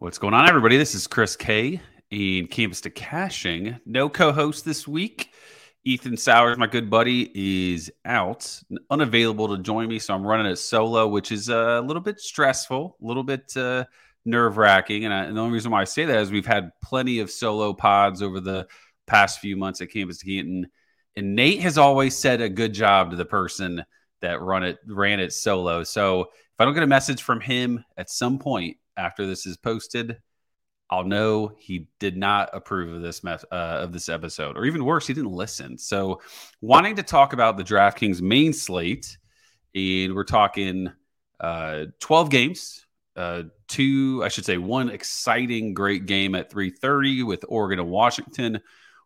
What's going on, everybody? This is Chris Kay in Campus to Cashing. No co-host this week. Ethan Sowers, my good buddy, is out, unavailable to join me, so I'm running it solo, which is a little bit stressful, a little bit uh, nerve wracking. And, and, the only reason why I say that is we've had plenty of solo pods over the past few months at Campus to Canton, and Nate has always said a good job to the person that run it ran it solo. So if I don't get a message from him at some point after this is posted, I'll know he did not approve of this uh, of this episode, or even worse, he didn't listen. So, wanting to talk about the DraftKings main slate, and we're talking uh, 12 games, uh, two, I should say, one exciting, great game at 3:30 with Oregon and Washington,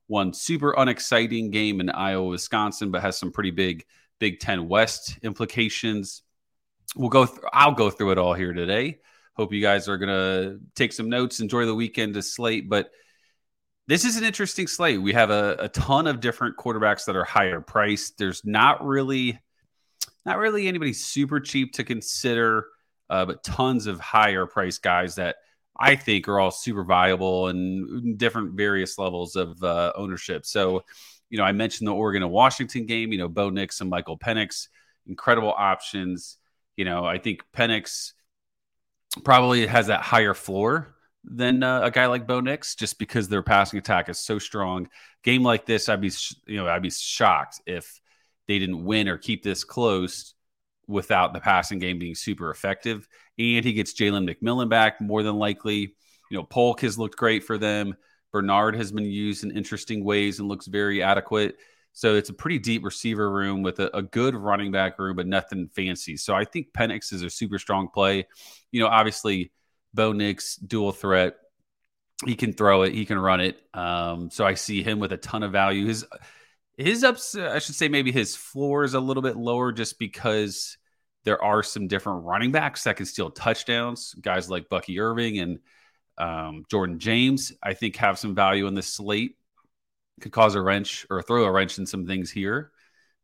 one super unexciting game in Iowa, Wisconsin, but has some pretty big Big Ten West implications. We'll go. Th- I'll go through it all here today. Hope you guys are going to take some notes, enjoy the weekend to slate. But this is an interesting slate. We have a, a ton of different quarterbacks that are higher priced. There's not really, not really anybody super cheap to consider, uh, but tons of higher price guys that I think are all super viable and different various levels of uh, ownership. So, you know, I mentioned the Oregon and Washington game. You know, Bo Nix and Michael Penix, incredible options. You know, I think Penix probably has that higher floor than uh, a guy like Bo Nix, just because their passing attack is so strong. Game like this, I'd be you know I'd be shocked if they didn't win or keep this close without the passing game being super effective. And he gets Jalen McMillan back more than likely. You know, Polk has looked great for them. Bernard has been used in interesting ways and looks very adequate. So it's a pretty deep receiver room with a, a, good running back room, but nothing fancy. So I think Penix is a super strong play. You know, obviously, Bo Nix, dual threat. He can throw it, he can run it. Um, so I see him with a ton of value. His his ups, I should say, maybe his floor is a little bit lower just because there are some different running backs that can steal touchdowns. Guys like Bucky Irving and um, Jordan James, I think, have some value in this slate could cause a wrench or throw a wrench in some things here.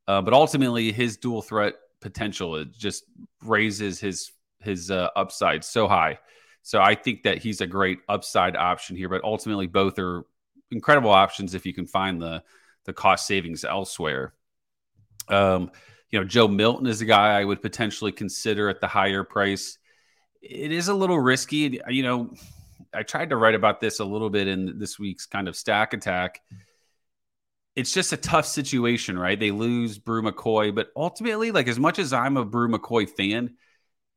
Uh, but ultimately, his dual threat potential it just raises his his uh, upside so high. So I think that he's a great upside option here. But ultimately, both are incredible options if you can find the the cost savings elsewhere. Um, you know, Joe Milton is a guy I would potentially consider at the higher price. It is a little risky. You know, I tried to write about this a little bit in this week's kind of stack attack it's just a tough situation, right? They lose Bru McCoy, but ultimately, like as much as I'm a Bru McCoy fan,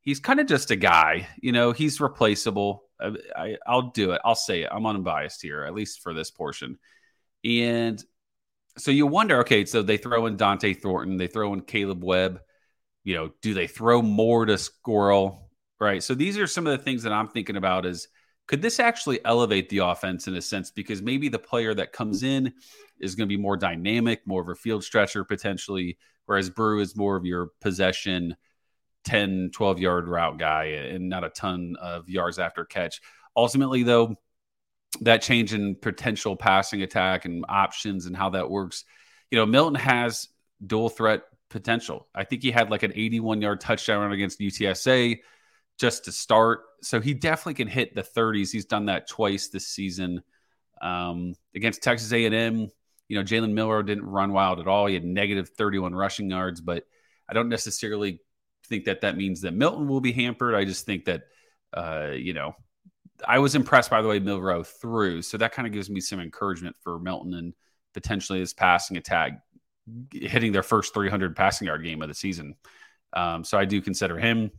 he's kind of just a guy. You know, he's replaceable. Uh, I, will do it. I'll say it. I'm unbiased here, at least for this portion. And so you wonder, okay, so they throw in Dont'e Thornton, they throw in Kaleb Webb. You know, do they throw more to Squirrel? Right. So these are some of the things that I'm thinking about is could this actually elevate the offense in a sense? Because maybe the player that comes in is going to be more dynamic, more of a field stretcher potentially, whereas Bru is more of your possession 10, 12 yard route guy and not a ton of yards after catch. Ultimately, though, that change in potential passing attack and options and how that works, you know, Milton has dual threat potential. I think he had like an 81 yard touchdown run against UTSA just to start. So he definitely can hit the 30s. He's done that twice this season um, against Texas A&M. You know, Jalen Milroe didn't run wild at all. He had negative 31 rushing yards, but I don't necessarily think that that means that Milton will be hampered. I just think that, uh, you know, I was impressed by the way Milroe threw. So that kind of gives me some encouragement for Milton and potentially his passing attack hitting their first 300 passing yard game of the season. Um, so I do consider him.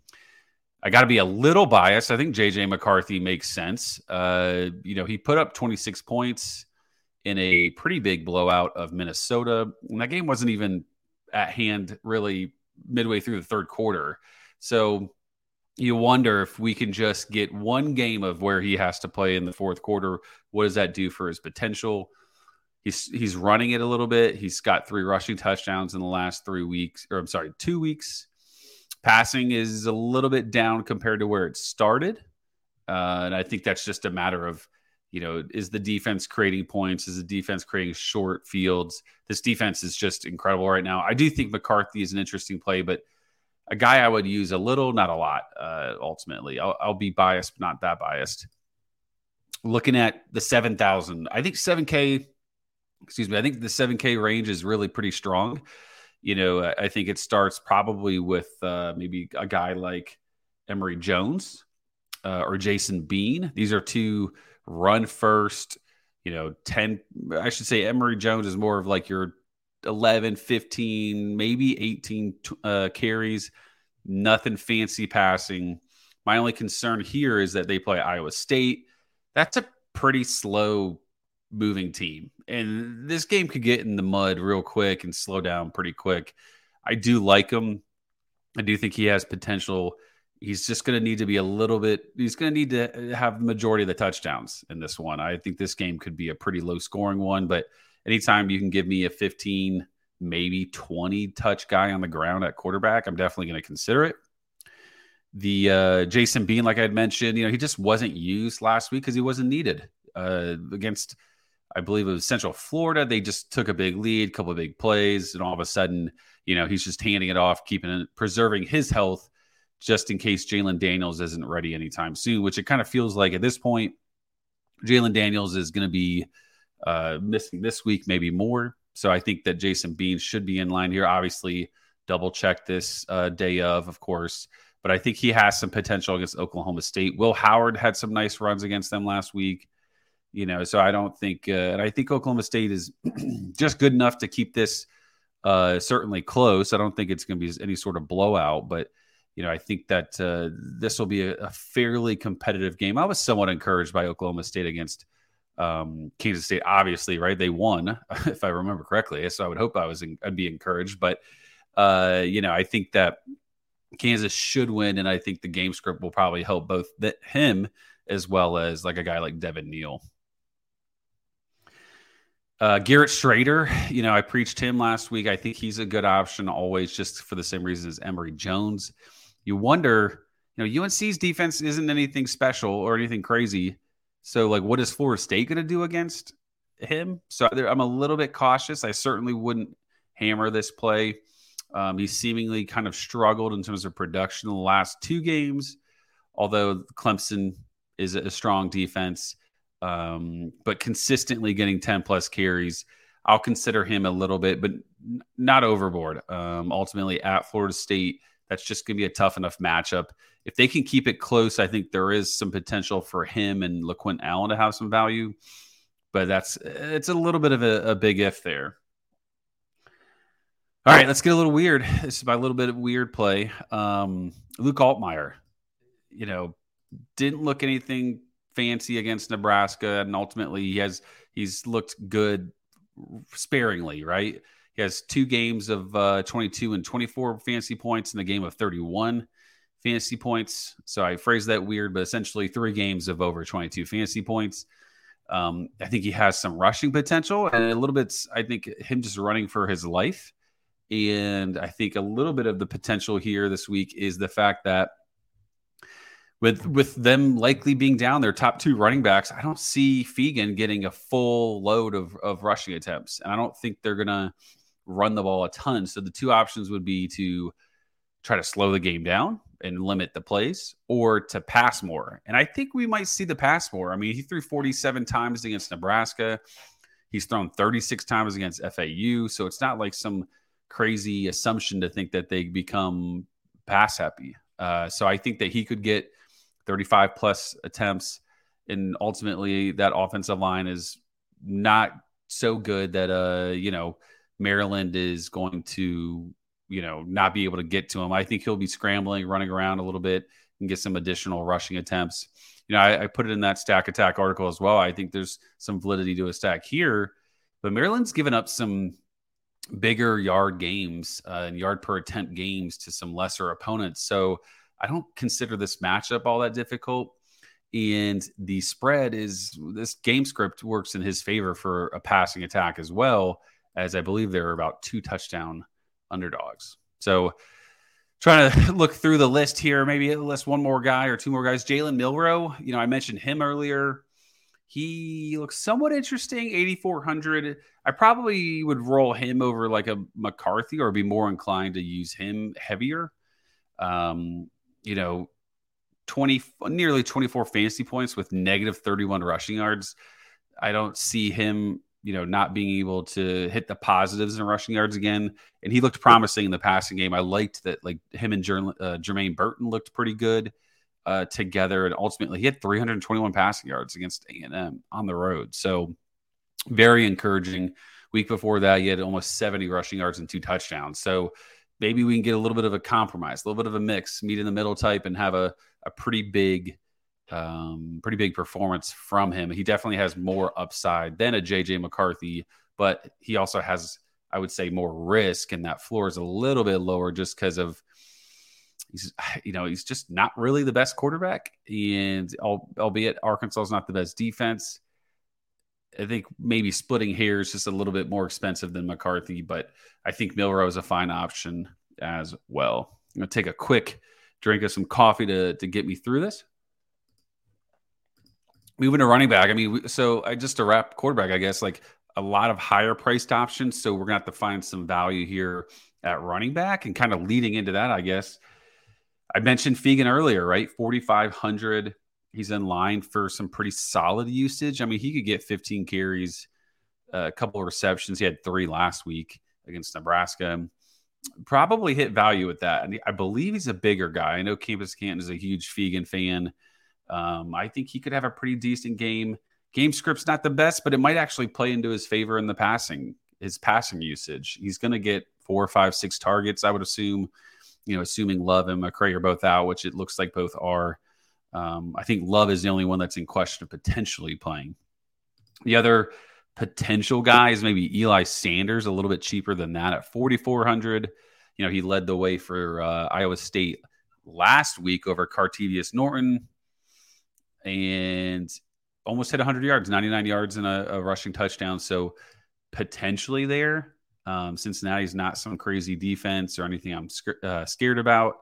I got to be a little biased. I think JJ McCarthy makes sense. Uh, you know, he put up 26 points in a pretty big blowout of Minnesota. And that game wasn't even at hand really midway through the third quarter. So you wonder if we can just get one game of where he has to play in the fourth quarter. What does that do for his potential? He's he's running it a little bit. He's got three rushing touchdowns in the last three weeks, or I'm sorry, two weeks. Passing is a little bit down compared to where it started. Uh, and I think that's just a matter of, you know, is the defense creating points? Is the defense creating short fields? This defense is just incredible right now. I do think McCarthy is an interesting play, but a guy I would use a little, not a lot, uh, ultimately. I'll, I'll be biased, but not that biased. looking at the 7,000, I think 7K, excuse me, I think the 7K range is really pretty strong. You know, I think it starts probably with uh, maybe a guy like Emory Jones uh, or Jason Bean. These are two run first, you know, 10, I should say Emory Jones is more of like your 11, 15, maybe 18 uh, carries, nothing fancy passing. My only concern here is that they play Iowa State. That's a pretty slow moving team. And this game could get in the mud real quick and slow down pretty quick. I do like him. I do think he has potential. He's just going to need to be a little bit, he's going to need to have the majority of the touchdowns in this one. I think this game could be a pretty low scoring one, but anytime you can give me a 15, maybe 20 touch guy on the ground at quarterback, I'm definitely going to consider it. The uh, Jason Bean, like I had mentioned, you know, he just wasn't used last week because he wasn't needed uh, against, I believe it was Central Florida. They just took a big lead, couple of big plays, and all of a sudden, you know, he's just handing it off, keeping preserving his health just in case Jalon Daniels isn't ready anytime soon, which it kind of feels like at this point, Jalon Daniels is going to be uh, missing this week, maybe more. So I think that Jason Bean should be in line here. Obviously, double check this uh, day of, of course, but I think he has some potential against Oklahoma State. Will Howard had some nice runs against them last week. You know, so I don't think, uh, and I think Oklahoma State is just good enough to keep this uh, certainly close. I don't think it's going to be any sort of blowout, but you know, I think that uh, this will be a, a, fairly competitive game. I was somewhat encouraged by Oklahoma State against um, Kansas State, obviously, right? They won, if I remember correctly. So I would hope I was, in, I'd be encouraged. But uh, you know, I think that Kansas should win, and I think the game script will probably help both that him as well as like a guy like Devin Neal. Uh, Garrett Shrader, you know, I preached him last week. I think he's a good option always, just for the same reason as Emory Jones. You wonder, you know, UNC's defense isn't anything special or anything crazy so, like, what is Florida State going to do against him? So, I'm a little bit cautious. I certainly wouldn't hammer this play. Um, he seemingly kind of struggled in terms of production the last two games, although Clemson is a strong defense, um, but consistently getting 10 plus carries. I'll consider him a little bit, but not overboard. Um, ultimately, at Florida State, that's just going to be a tough enough matchup. If they can keep it close, I think there is some potential for him and LeQuint Allen to have some value. But that's it's a little bit of a, a big if there. All right, let's get a little weird. This is my little bit of weird play. Um, Luke Altmyer, you know, didn't look anything fancy against Nebraska, and ultimately he has he's looked good sparingly, right? He has two games of uh, 22 and 24 fantasy points in the game of 31 fantasy points. So I phrased that weird, but essentially three games of over 22 fantasy points. Um, I think he has some rushing potential and a little bit, I think, him just running for his life. And I think a little bit of the potential here this week is the fact that with with them likely being down their top two running backs, I don't see Feagin getting a full load of, of rushing attempts. And I don't think they're gonna run the ball a ton. So the two options would be to try to slow the game down and limit the plays or to pass more. And I think we might see the pass more. I mean, he threw 47 times against Nebraska. He's thrown 36 times against FAU. So it's not like some crazy assumption to think that they become pass happy. Uh, so I think that he could get 35 plus attempts. And ultimately, that offensive line is not so good that, uh, you know, Maryland is going to, you know, not be able to get to him. I think he'll be scrambling, running around a little bit, and get some additional rushing attempts. You know, I, I put it in that stack attack article as well. I think there's some validity to a stack here, but Maryland's given up some bigger yard games uh, and yard per attempt games to some lesser opponents. So I don't consider this matchup all that difficult. And the spread is this game script works in his favor for a passing attack as well as I believe there are about two touchdown underdogs. So trying to look through the list here, maybe list one more guy or two more guys. Jalen Milroe, you know, I mentioned him earlier. He looks somewhat interesting, 8,400. I probably would roll him over like a McCarthy or be more inclined to use him heavier. Um, you know, 20, nearly 24 fantasy points with negative 31 rushing yards. I don't see him, you know, not being able to hit the positives in rushing yards again. And he looked promising in the passing game. I liked that, like him and Jer- uh, Jermaine Burton looked pretty good uh, together. And ultimately, he had 321 passing yards against A&M on the road. So very encouraging. Week before that, he had almost 70 rushing yards and two touchdowns. So maybe we can get a little bit of a compromise, a little bit of a mix, meet in the middle type, and have a, a pretty big, um, pretty big performance from him. He definitely has more upside than a JJ McCarthy, but he also has, I would say, more risk, and that floor is a little bit lower just because of he's you know he's just not really the best quarterback, and albeit Arkansas is not the best defense. I think maybe splitting hairs just a little bit more expensive than McCarthy, but I think Milroe is a fine option as well. I'm gonna take a quick drink of some coffee to to get me through this. Moving to running back, I mean, so I just to wrap quarterback, I guess like a lot of higher priced options. So we're gonna have to find some value here at running back, and kind of leading into that, I guess. I mentioned Feagin earlier, right? Forty five hundred he's in line for some pretty solid usage. I mean, he could get 15 carries, uh, a couple of receptions. He had three last week against Nebraska. Probably hit value with that. And I believe he's a bigger guy. I know Campus Canton is a huge Feagin fan. Um, I think he could have a pretty decent game. Game script's not the best, but it might actually play into his favor in the passing, his passing usage. He's going to get four, five, six targets, I would assume. You know, assuming Love and McCray are both out, which it looks like both are. Um, I think Love is the only one that's in question of potentially playing. The other potential guy is maybe Eli Sanders, a little bit cheaper than that at 4,400. You know, he led the way for uh, Iowa State last week over Cartevious Norton and almost hit 100 yards, 99 yards and a, a rushing touchdown. So potentially there. Um, Cincinnati's not some crazy defense or anything I'm sc- uh, scared about.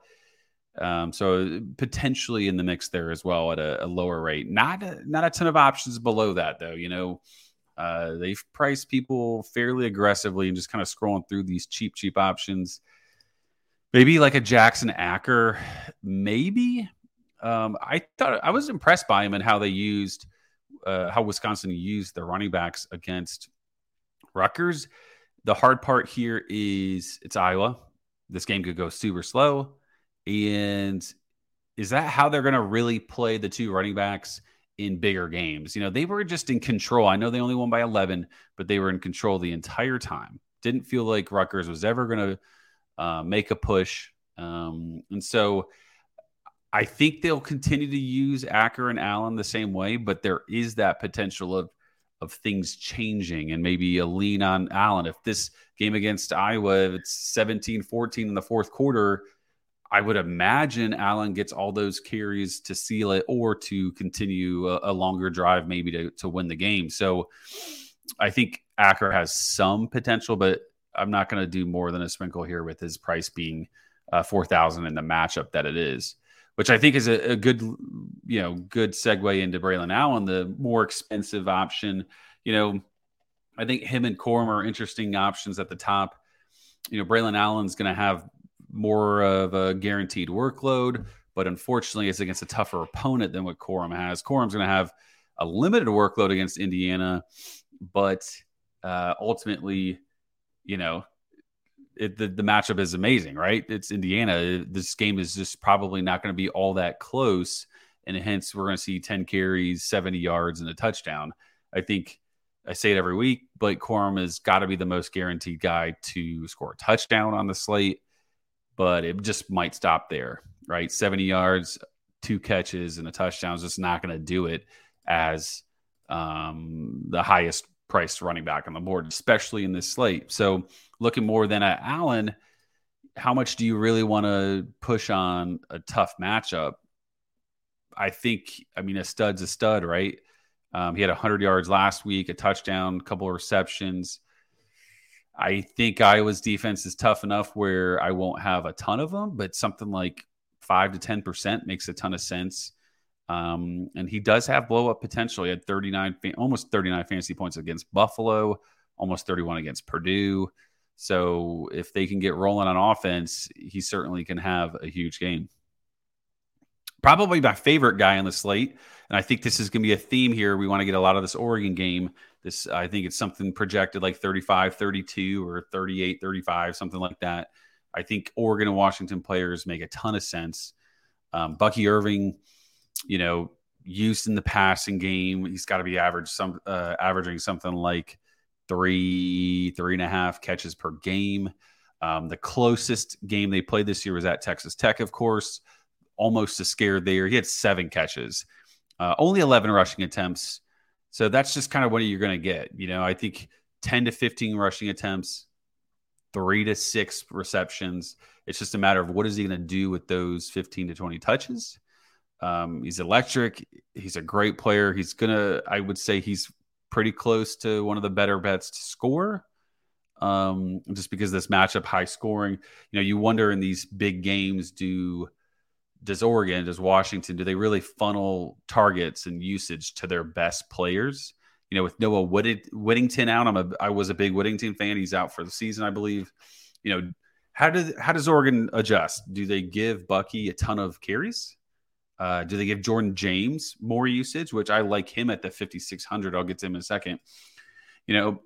Um, so potentially in the mix there as well at a, a lower rate. Not a, not a ton of options below that though. You know, uh, they've priced people fairly aggressively and just kind of scrolling through these cheap cheap options. Maybe like a Jackson Acker, maybe. Um, I thought I was impressed by him and how they used uh, how Wisconsin used the running backs against Rutgers. The hard part here is it's Iowa. This game could go super slow. And is that how they're going to really play the two running backs in bigger games? You know, they were just in control. I know they only won by 11, but they were in control the entire time. Didn't feel like Rutgers was ever going to uh, make a push. Um, and so I think they'll continue to use Acker and Allen the same way, but there is that potential of of things changing and maybe a lean on Allen. If this game against Iowa, if it's 17 14 in the fourth quarter, I would imagine Allen gets all those carries to seal it or to continue a, a, longer drive, maybe to, to win the game. So I think Acker has some potential, but I'm not going to do more than a sprinkle here with his price being uh, 4,000 in the matchup that it is, which I think is a, a good, you know, good segue into Braylon Allen, the more expensive option. You know, I think him and Corum are interesting options at the top. You know, Braylon Allen's going to have more of a guaranteed workload, but unfortunately, it's against a tougher opponent than what Corum has. Corum's going to have a limited workload against Indiana, but uh, ultimately, you know, it, the, the matchup is amazing, right? It's Indiana. This game is just probably not going to be all that close. And hence, we're going to see 10 carries, 70 yards, and a touchdown. I think I say it every week, but Corum has got to be the most guaranteed guy to score a touchdown on the slate but it just might stop there, right? 70 yards, two catches, and a touchdown is just not going to do it as um, the highest priced running back on the board, especially in this slate. So looking more than at Allen, how much do you really want to push on a tough matchup? I think, I mean, a stud's a stud, right? Um, he had 100 yards last week, a touchdown, a couple of receptions. I think Iowa's defense is tough enough where I won't have a ton of them, but something like five to ten percent makes a ton of sense. Um, and he does have blow up potential. He had 39, almost 39 fantasy points against Buffalo, almost 31 against Purdue. So if they can get rolling on offense, he certainly can have a huge game. Probably my favorite guy on the slate. And I think this is going to be a theme here. We want to get a lot of this Oregon game. This, I think it's something projected like 35, 32 or 38, 35, something like that. I think Oregon and Washington players make a ton of sense. Um, Bucky Irving, you know, used in the passing game, he's got to be average some uh, averaging something like three, three and a half catches per game. Um, the closest game they played this year was at Texas Tech, of course. Almost a scare there. He had seven catches, uh, only 11 rushing attempts. So that's just kind of what you're going to get. You know, I think 10 to 15 rushing attempts, three to six receptions. It's just a matter of what is he going to do with those 15 to 20 touches. Um, he's electric. He's a great player. He's to, I would say, he's pretty close to one of the better bets to score. Um, just because this matchup high scoring, you know, you wonder in these big games, do does Oregon, does Washington, do they really funnel targets and usage to their best players? you know, with Noah Whittington out, I'm a I was a big Whittington fan. He's out for the season, I believe. You know, how does how does Oregon adjust? Do they give Bucky a ton of carries? Uh, do they give Jordan James more usage, which I like him at the 5600? I'll get to him in a second. You know,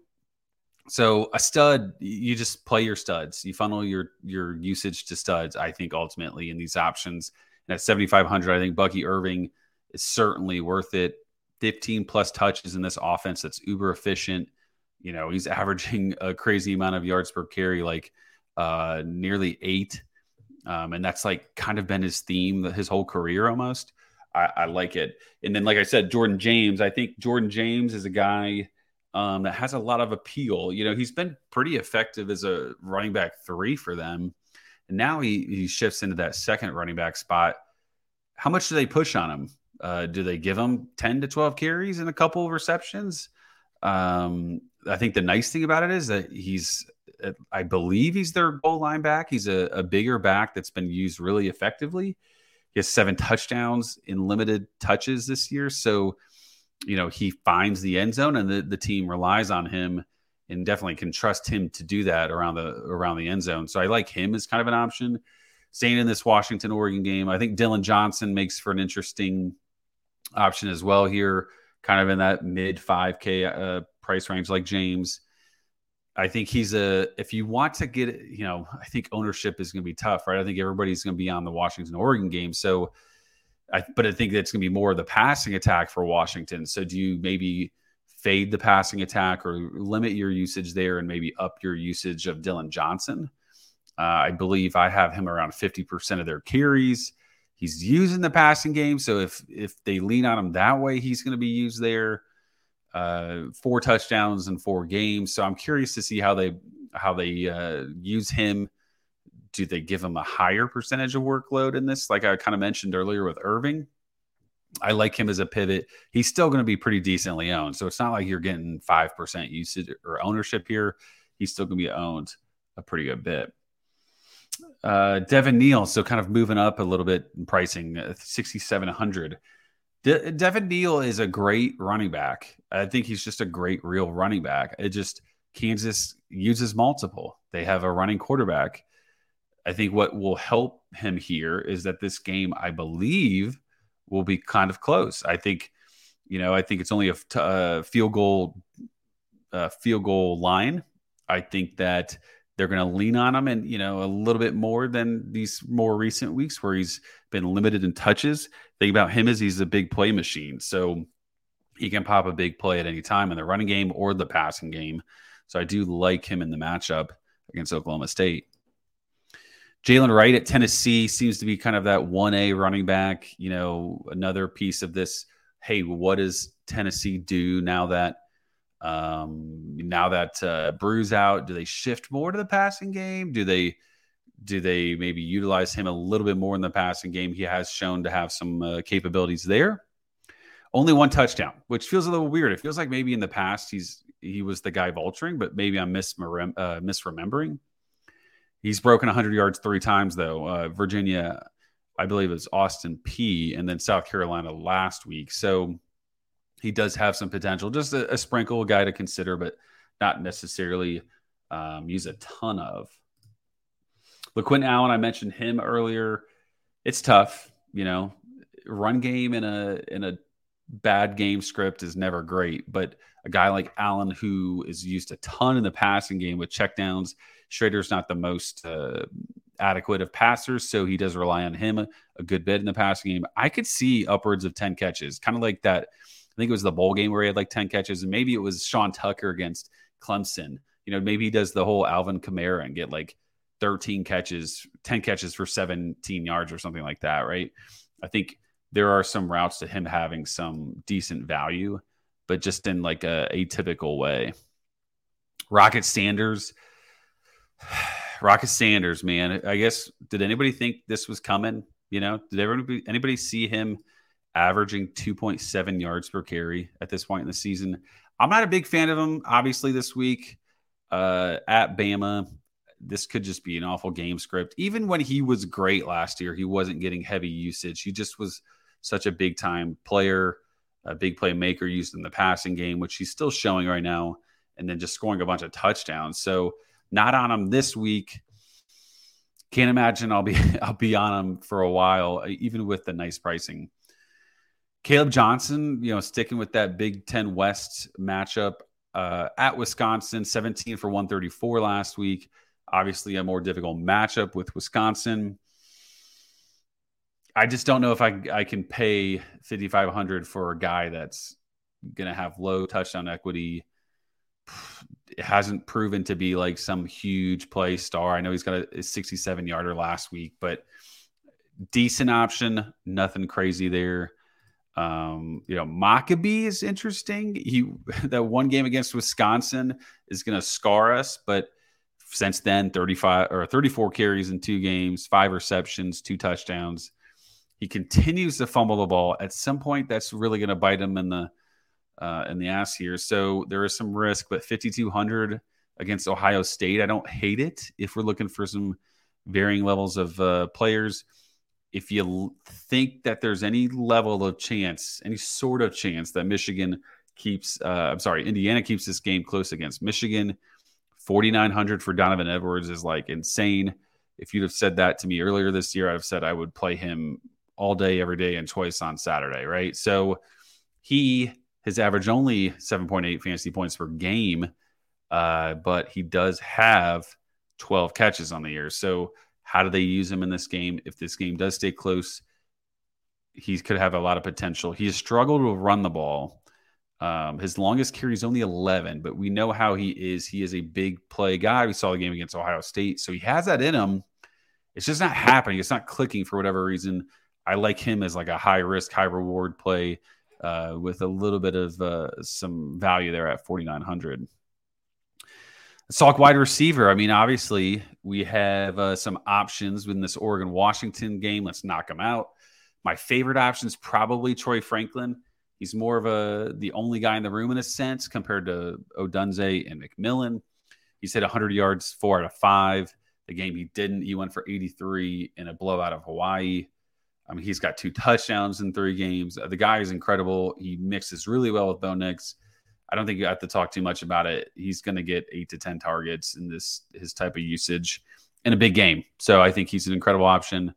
so a stud, you just play your studs. You funnel your your usage to studs. I think ultimately in these options, and at 7500, I think Bucky Irving is certainly worth it. 15 plus touches in this offense that's uber efficient. You know, he's averaging a crazy amount of yards per carry, like uh, nearly eight. Um, and that's like kind of been his theme his whole career almost. I, I, like it. And then, like I said, Jordan James, I think Jordan James is a guy um, that has a lot of appeal. You know, he's been pretty effective as a running back three for them. And now he, he shifts into that second running back spot. How much do they push on him? Uh, do they give him 10 to 12 carries and a couple of receptions? Um, I think the nice thing about it is that he's, I believe he's their goal line back. He's a, a bigger back that's been used really effectively. He has seven touchdowns in limited touches this year. So, you know, he finds the end zone and the, the team relies on him and definitely can trust him to do that around the around the end zone. So I like him as kind of an option. Staying in this Washington Oregon game, I think Dillon Johnson makes for an interesting option as well here, kind of in that mid 5K uh, price range, like James. I think he's a, if you want to get, you know, I think ownership is going to be tough, right? I think everybody's going to be on the Washington Oregon game. So, I, but I think that's going to be more of the passing attack for Washington. So, do you maybe fade the passing attack or limit your usage there and maybe up your usage of Dillon Johnson? Uh, I believe I have him around 50% of their carries. He's using the passing game, so if if they lean on him that way, he's going to be used there. Uh, four touchdowns in four games. So I'm curious to see how they how they uh, use him. Do they give him a higher percentage of workload in this? Like I kind of mentioned earlier with Irving, I like him as a pivot. He's still going to be pretty decently owned, so it's not like you're getting five percent usage or ownership here. He's still going to be owned a pretty good bit. Uh, Devin Neal, so kind of moving up a little bit in pricing, uh, 6,700. De- Devin Neal is a great running back. I think he's just a great real running back. It just Kansas uses multiple. They have a running quarterback. I think what will help him here is that this game, I believe, will be kind of close. I think, you know, I think it's only a, a field goal, uh, field goal line. I think that they're going to lean on him and you know a little bit more than these more recent weeks where he's been limited in touches. Thing about him is he's a big play machine, so he can pop a big play at any time in the running game or the passing game. So I do like him in the matchup against Oklahoma State. Jaylen Wright at Tennessee seems to be kind of that 1A running back, you know, another piece of this. Hey, what does Tennessee do now that um, now that uh, Bru's out, do they shift more to the passing game? Do they do they maybe utilize him a little bit more in the passing game? He has shown to have some uh, capabilities there. Only one touchdown, which feels a little weird. It feels like maybe in the past he's he was the guy vulturing, but maybe I'm misrem- uh, misremembering. He's broken 100 yards three times though. Uh, Virginia, I believe, is Austin Peay, and then South Carolina last week. So he does have some potential. Just a, a sprinkle guy to consider, but not necessarily um, use a ton of. LeQuint Allen, I mentioned him earlier. It's tough, you know. run game in a in a bad game script is never great, but a guy like Allen who is used a ton in the passing game with checkdowns, Shrader's not the most uh, adequate of passers, so he does rely on him a, a, good bit in the passing game. I could see upwards of 10 catches, kind of like that. I think it was the bowl game where he had like 10 catches, and maybe it was Sean Tucker against Clemson. You know, maybe he does the whole Alvin Kamara and get like 13 catches, 10 catches for 17 yards or something like that, right? I think there are some routes to him having some decent value, but just in like a atypical way. Rocket Sanders, Rocket Sanders, man. I guess did anybody think this was coming? You know, did everybody anybody see him averaging 2.7 yards per carry at this point in the season? I'm not a big fan of him. Obviously, this week uh, at Bama, this could just be an awful game script. Even when he was great last year, he wasn't getting heavy usage. He just was such a big time player, a big playmaker used in the passing game, which he's still showing right now, and then just scoring a bunch of touchdowns. So not on him this week. Can't imagine I'll be I'll be on him for a while, even with the nice pricing. Kaleb Johnson, you know, sticking with that Big Ten West matchup uh, at Wisconsin, 17 for 134 last week. Obviously, a more difficult matchup with Wisconsin. I just don't know if I I can pay 5500 for a guy that's going to have low touchdown equity. It hasn't proven to be like some huge play star. I know he's got a 67 yarder last week, but decent option, nothing crazy there. Um, you know, Mockobee is interesting. He that one game against Wisconsin is going to scar us, but since then 35 or 34 carries in two games, five receptions, two touchdowns. He continues to fumble the ball. At some point, that's really going to bite him in the uh, in the ass here. So there is some risk, but 5200 against Ohio State, I don't hate it. If we're looking for some varying levels of uh, players, if you think that there's any level of chance, any sort of chance that Michigan keeps, uh, I'm sorry, Indiana keeps this game close against Michigan, 4,900 for Donovan Edwards is like insane. If you'd have said that to me earlier this year, I'd have said I would play him all day, every day, and twice on Saturday, right? So he has averaged only 7.8 fantasy points per game, uh, but he does have 12 catches on the year. So how do they use him in this game? If this game does stay close, he could have a lot of potential. He has struggled to run the ball. Um, his longest carry is only 11, but we know how he is. He is a big play guy. We saw the game against Ohio State, so he has that in him. It's just not happening. It's not clicking for whatever reason. I like him as like a high risk, high reward play uh, with a little bit of uh, some value there at 4,900. Let's talk wide receiver. I mean, obviously, we have uh, some options in this Oregon Washington game. Let's knock them out. My favorite option is probably Troy Franklin. He's more of a the only guy in the room in a sense compared to Odunze and McMillan. He's hit 100 yards four out of five. The game he didn't, he went for 83 in a blowout of Hawaii. I mean, he's got two touchdowns in three games. The guy is incredible. He mixes really well with Bo Nix. I don't think you have to talk too much about it. He's going to get eight to 10 targets in this, his type of usage in a big game. So I think he's an incredible option.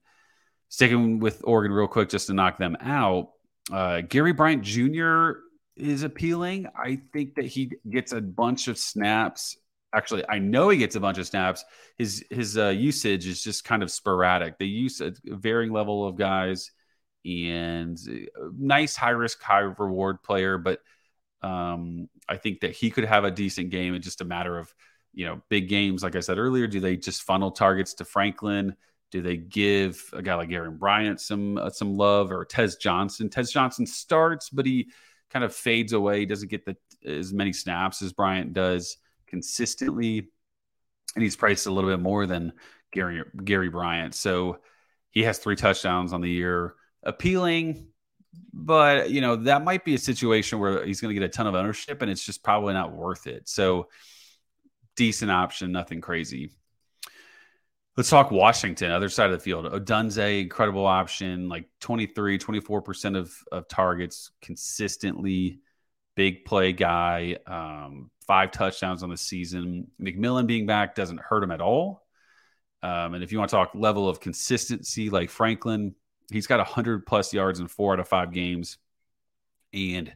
Sticking with Oregon real quick, just to knock them out. Uh, Gary Bryant Jr. is appealing. I think that he gets a bunch of snaps actually I know he gets a bunch of snaps. His his uh, usage is just kind of sporadic. They use a varying level of guys and uh, nice high risk high reward player, but um, I think that he could have a decent game. It's just a matter of you know big games. Like I said earlier, do they just funnel targets to Franklin? Do they give a guy like Aaron Bryant some uh, some love or Tez Johnson? Tez Johnson starts, but he kind of fades away. He doesn't get the as many snaps as Bryant does consistently, and he's priced a little bit more than Gary Gary Bryant. So he has three touchdowns on the year, appealing. But you know that might be a situation where he's going to get a ton of ownership, and it's just probably not worth it. So decent option, nothing crazy. Let's talk Washington, other side of the field. Odunze, incredible option, like 23, 24% of, of targets consistently. Big play guy. Um, five touchdowns on the season. McMillan being back doesn't hurt him at all. Um, and if you want to talk level of consistency like Franklin, He's got 100 plus yards in four out of five games and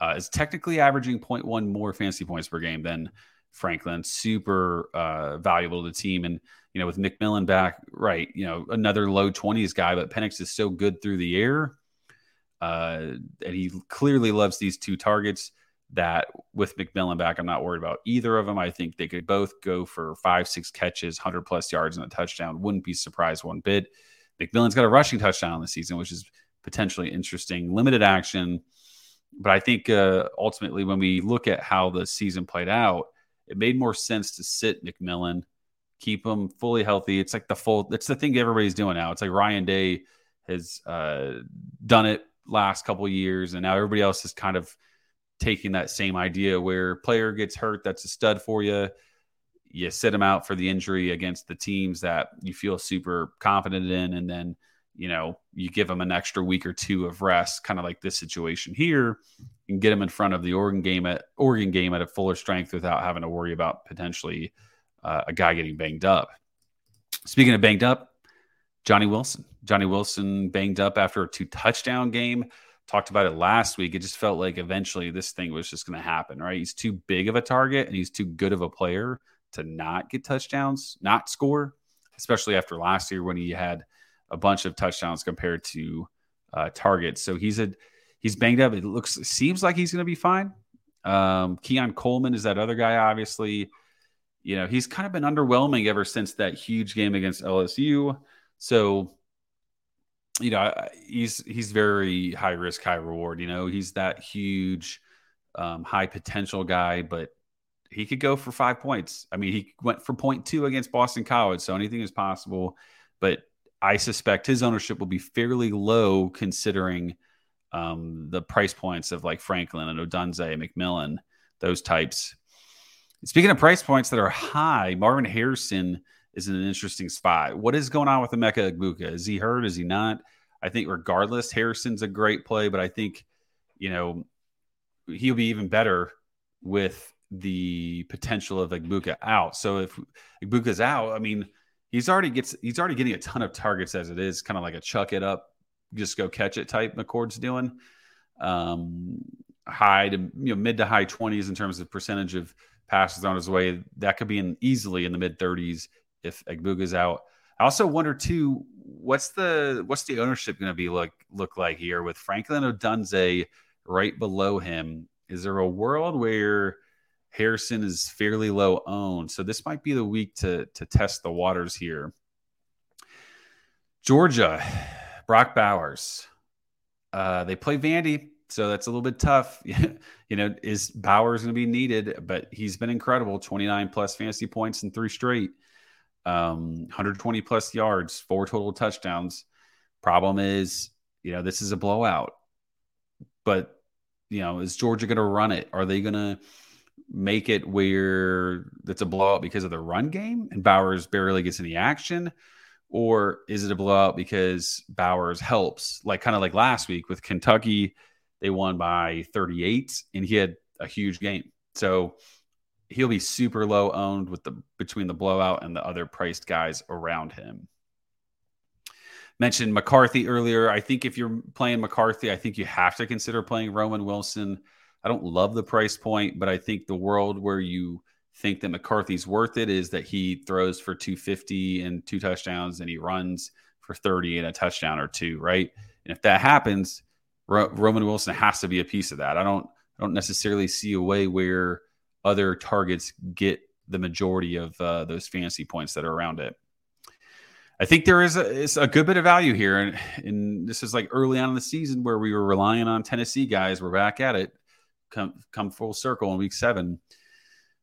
uh, is technically averaging 0.1 more fantasy points per game than Franklin. Super uh, valuable to the team. And, you know, with McMillan back, right, you know, another low 20s guy, but Penix is so good through the air. Uh, and he clearly loves these two targets that with McMillan back, I'm not worried about either of them. I think they could both go for five, six catches, 100 plus yards and a touchdown. Wouldn't be surprised one bit. McMillan's got a rushing touchdown this season, which is potentially interesting. Limited action. But I think uh, ultimately, when we look at how the season played out, it made more sense to sit McMillan, keep him fully healthy. It's like the full, it's the thing everybody's doing now. It's like Ryan Day has uh, done it last couple years, and now everybody else is kind of taking that same idea where player gets hurt, that's a stud for you. You sit him out for the injury against the teams that you feel super confident in, and then you know, you give them an extra week or two of rest, kind of like this situation here, and get them in front of the Oregon game at Oregon game at a fuller strength without having to worry about potentially uh, a guy getting banged up. Speaking of banged up, Johnny Wilson. Johnny Wilson banged up after a two touchdown game. Talked about it last week. It just felt like eventually this thing was just going to happen, right? He's too big of a target and he's too good of a player to not get touchdowns, not score, especially after last year when he had a bunch of touchdowns compared to uh, targets. So he's a he's banged up. It looks seems like he's going to be fine. Um, Keon Coleman is that other guy. Obviously, you know he's kind of been underwhelming ever since that huge game against LSU. So you know he's he's very high risk, high reward. You know he's that huge, um, high potential guy, but he could go for five points. I mean, he went for point two against Boston College, so anything is possible. But I suspect his ownership will be fairly low considering um, the price points of like Franklin and Odunze, McMillan, those types. Speaking of price points that are high, Marvin Harrison is in an interesting spot. What is going on with Emeka Egbuka? Is he hurt? Is he not? I think regardless, Harrison's a great play, but I think, you know, he'll be even better with the potential of Egbuka out. So if Egbuka's out, I mean, he's already gets he's already getting a ton of targets as it is, kind of like a chuck it up, just go catch it type McCord's doing. Um, high to you know mid to high twenties in terms of percentage of passes on his way. That could be in easily in the mid thirties if Egbuka's out. I also wonder too, what's the what's the ownership going to be look look like here with Franklin Odunze right below him? Is there a world where Harrison is fairly low owned. So this might be the week to, to test the waters here. Georgia, Brock Bowers. Uh, they play Vandy, so that's a little bit tough. you know, is Bowers going to be needed? But he's been incredible 29 plus fantasy points in three straight, um, 120 plus yards, four total touchdowns. Problem is, you know, this is a blowout. But, you know, is Georgia going to run it? Are they going to make it where it's a blowout because of the run game and Bowers barely gets any action? Or is it a blowout because Bowers helps? Like kind of like last week with Kentucky, they won by 38 and he had a huge game. So he'll be super low owned with the between the blowout and the other priced guys around him. Mentioned McCarthy earlier. I think if you're playing McCarthy, I think you have to consider playing Roman Wilson. I don't love the price point, but I think the world where you think that McCarthy's worth it is that he throws for 250 and two touchdowns and he runs for 30 and a touchdown or two, right? And if that happens, Ro- Roman Wilson has to be a piece of that. I don't I don't necessarily see a way where other targets get the majority of uh, those fantasy points that are around it. I think there is a, a good bit of value here, and, and this is like early on in the season where we were relying on Tennessee guys. We're back at it come come full circle in week seven.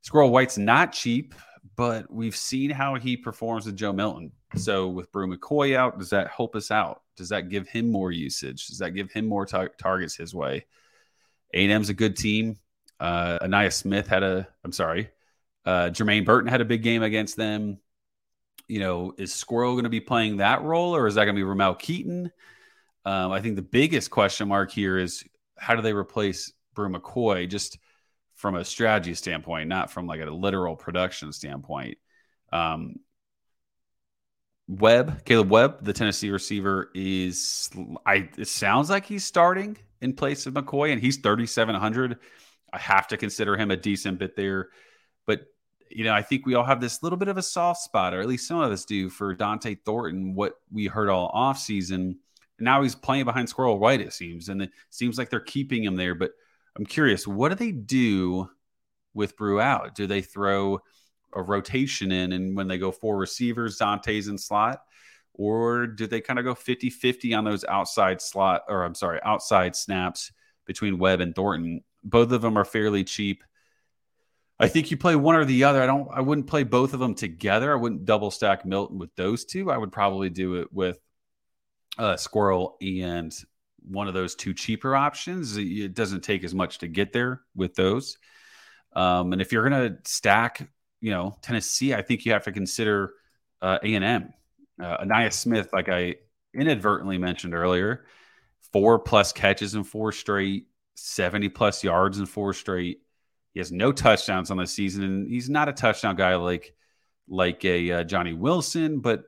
Squirrel White's not cheap, but we've seen how he performs with Joe Milton. So with Bru McCoy out, does that help us out? Does that give him more usage? Does that give him more tar- targets his way? A&M's a good team. Uh, Ainias Smith had a, I'm sorry, uh, Jermaine Burton had a big game against them. You know, is Squirrel going to be playing that role or is that going to be Ramel Keyton? Um, I think the biggest question mark here is how do they replace McCoy just from a strategy standpoint, not from like a literal production standpoint. Um, Webb, Kaleb Webb, the Tennessee receiver, is I. It sounds like he's starting in place of McCoy, and he's thirty seven hundred. I have to consider him a decent bit there, but you know, I think we all have this little bit of a soft spot, or at least some of us do, for Dont'e Thornton. What we heard all off season, now he's playing behind Squirrel White. It seems, and it seems like they're keeping him there. But I'm curious, what do they do with Bru out? Do they throw a rotation in and when they go four receivers, Dont'e's in slot? Or do they kind of go 50 50 on those outside slot, or I'm sorry, outside snaps between Webb and Thornton? Both of them are fairly cheap. I think you play one or the other. I don't. I wouldn't play both of them together. I wouldn't double stack Milton with those two. I would probably do it with uh, Squirrel and one of those two cheaper options. It doesn't take as much to get there with those. Um, and if you're going to stack you know Tennessee, I think you have to consider uh, A and M. Uh, Ainias Smith, like I inadvertently mentioned earlier, four plus catches in four straight, seventy plus yards in four straight. He has no touchdowns on the season, and he's not a touchdown guy like like a uh, Johnny Wilson. But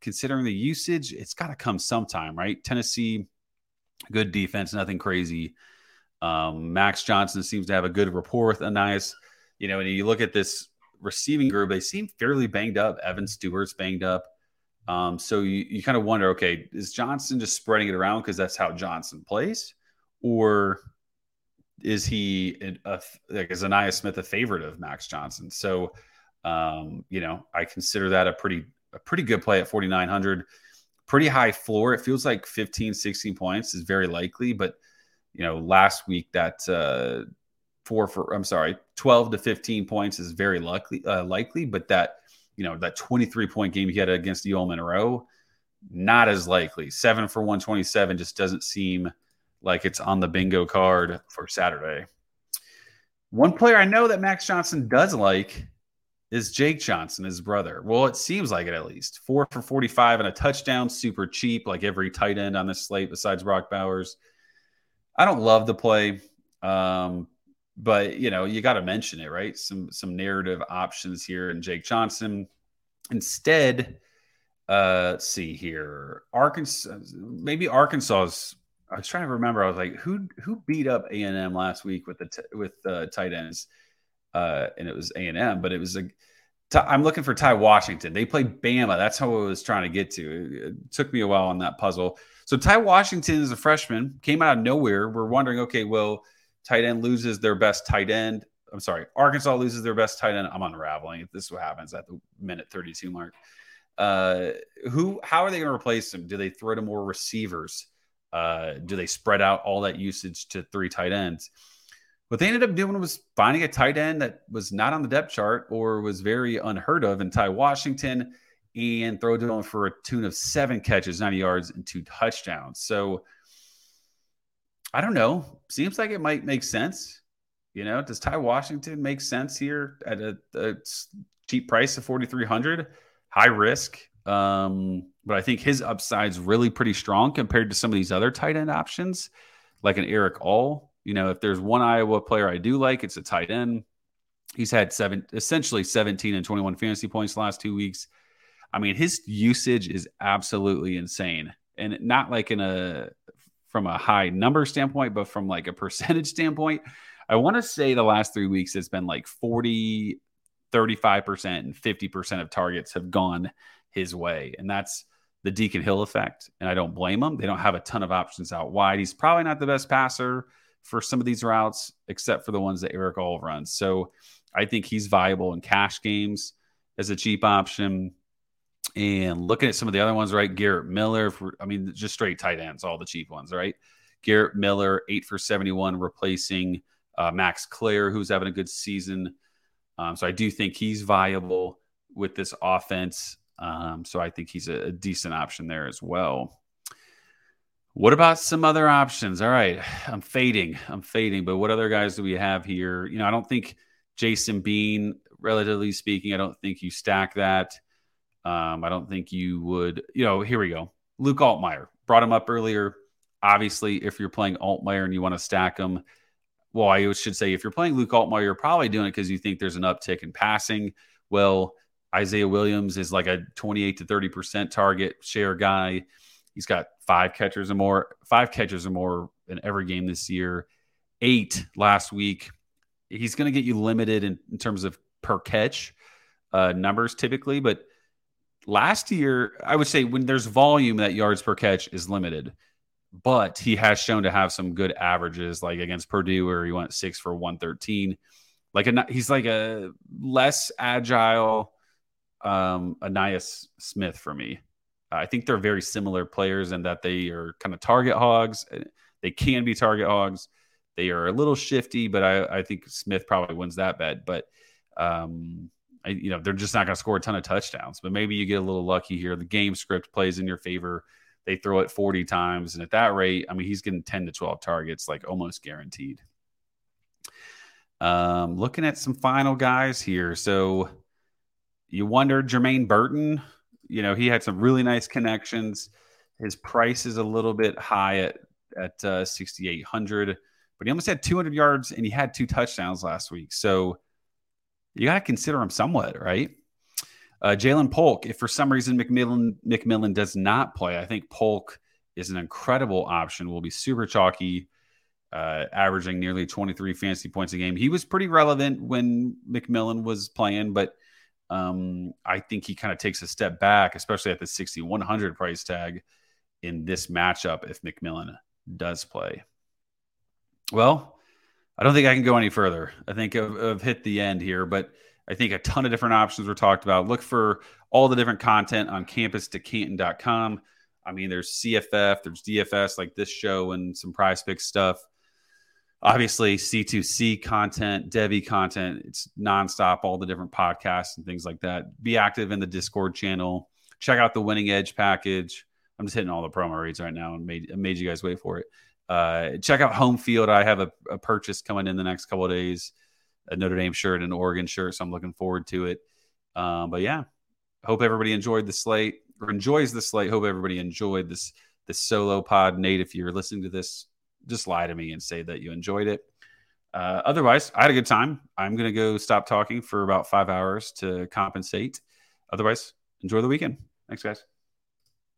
considering the usage, it's got to come sometime, right? Tennessee, good defense, nothing crazy. Um, Max Johnson seems to have a good rapport with Ainias. You know, and you look at this receiving group, they seem fairly banged up. Evan Stewart's banged up. Um, so you, you kind of wonder, okay, is Johnson just spreading it around because that's how Johnson plays? Or is he, a, like, is Ainias Smith a favorite of Max Johnson? So, um, you know, I consider that a pretty, a pretty good play at 4,900. Pretty high floor. It feels like 15, 16 points is very likely, but, you know, last week that uh, four for I'm sorry, 12 to 15 points is very likely uh, likely, but that you know that 23 point game he had against UL Monroe, not as likely. Seven for 127 just doesn't seem like it's on the bingo card for Saturday. One player I know that Max Johnson does like is Jake Johnson, his brother. Well, it seems like it at least. Four for 45 and a touchdown, super cheap, like every tight end on this slate besides Brock Bowers. I don't love the play. Um, but you know you got to mention it right some some narrative options here and jake johnson instead uh let's see here arkansas maybe arkansas's i was trying to remember i was like who who beat up a&m last week with the t- with the tight ends uh and it was a&m but it was a I'm looking for Ty Washington. They played Bama. That's how I was trying to get to. It took me a while on that puzzle. So Ty Washington is a freshman, came out of nowhere. We're wondering, okay, well, tight end loses their best tight end. I'm sorry, Arkansas loses their best tight end. I'm unraveling. This is what happens at the minute 32 mark. Uh, who? How are they going to replace him? Do they throw to more receivers? Uh, do they spread out all that usage to three tight ends? What they ended up doing was finding a tight end that was not on the depth chart or was very unheard of in Ty Washington and throw to him for a tune of seven catches, 90 yards, and two touchdowns. So I don't know. Seems like it might make sense. You know, does Ty Washington make sense here at a, a cheap price of 4,300? High risk. Um, but I think his upside's really pretty strong compared to some of these other tight end options, like an Erick All. You know, if there's one Iowa player I do like, it's a tight end. He's had seven, essentially 17 and 21 fantasy points last two weeks. I mean, his usage is absolutely insane, and not like in a from a high number standpoint, but from like a percentage standpoint, I want to say the last three weeks it's been like 40, 35%, and 50% of targets have gone his way. And that's the Deacon Hill effect. And I don't blame him. They don't have a ton of options out wide. He's probably not the best passer for some of these routes, except for the ones that Erick All runs. So I think he's viable in cash games as a cheap option. And looking at some of the other ones, right? Garrett Miller, for, I mean, just straight tight ends, all the cheap ones, right? Garrett Miller, eight for 71, replacing uh, Max Klare, who's having a good season. Um, so I do think he's viable with this offense. Um, so I think he's a, a decent option there as well. What about some other options? All right, I'm fading. I'm fading. But what other guys do we have here? You know, I don't think Jason Bean, relatively speaking, I don't think you stack that. Um, I don't think you would, you know, here we go. Luke Altmyer brought him up earlier. Obviously, if you're playing Altmyer and you want to stack him, well, I should say if you're playing Luke Altmyer, you're probably doing it because you think there's an uptick in passing. Well, Isaiah Williams is like a 28 to 30% target share guy. He's got five catchers or more, five catchers or more in every game this year, eight last week. He's going to get you limited in, in, terms of per catch uh, numbers typically, but last year, I would say when there's volume, that yards per catch is limited. But he has shown to have some good averages, like against Purdue, where he went six for 113. Like a, he's like a less agile um, Ainias Smith for me. I think they're very similar players in that they are kind of target hogs. They can be target hogs. They are a little shifty, but I, I think Smith probably wins that bet. But um, I, you know, they're just not going to score a ton of touchdowns. But maybe you get a little lucky here. The game script plays in your favor. They throw it 40 times, and at that rate, I mean, he's getting 10 to 12 targets, like almost guaranteed. Um, looking at some final guys here. So you wonder Jermaine Burton, you know, he had some really nice connections. His price is a little bit high at at uh, 6800, but he almost had 200 yards and he had two touchdowns last week. So you got to consider him somewhat, right? Uh, Ja'Lynn Polk, if for some reason McMillan McMillan does not play, I think Polk is an incredible option. Will be super chalky, uh, averaging nearly 23 fantasy points a game. He was pretty relevant when McMillan was playing, but um, I think he kind of takes a step back, especially at the 6,100 price tag in this matchup if McMillan does play. Well, I don't think I can go any further. I think I've, I've hit the end here, but I think a ton of different options were talked about. Look for all the different content on campustocanton.com. I mean, there's CFF, there's DFS like this show and some prize pick stuff obviously C2C content, Devi content. It's nonstop, all the different podcasts and things like that. Be active in the Discord channel. Check out the Winning Edge package. I'm just hitting all the promo reads right now and made made you guys wait for it. Uh, check out Home Field. I have a, a, purchase coming in the next couple of days, a Notre Dame shirt and an Oregon shirt, so I'm looking forward to it. Um, but yeah, hope everybody enjoyed the slate or enjoys the slate. Hope everybody enjoyed this this solo pod. Nate, if you're listening to this just lie to me and say that you enjoyed it. Uh, otherwise, I had a good time. I'm going to go stop talking for about five hours to compensate. Otherwise, enjoy the weekend. Thanks, guys.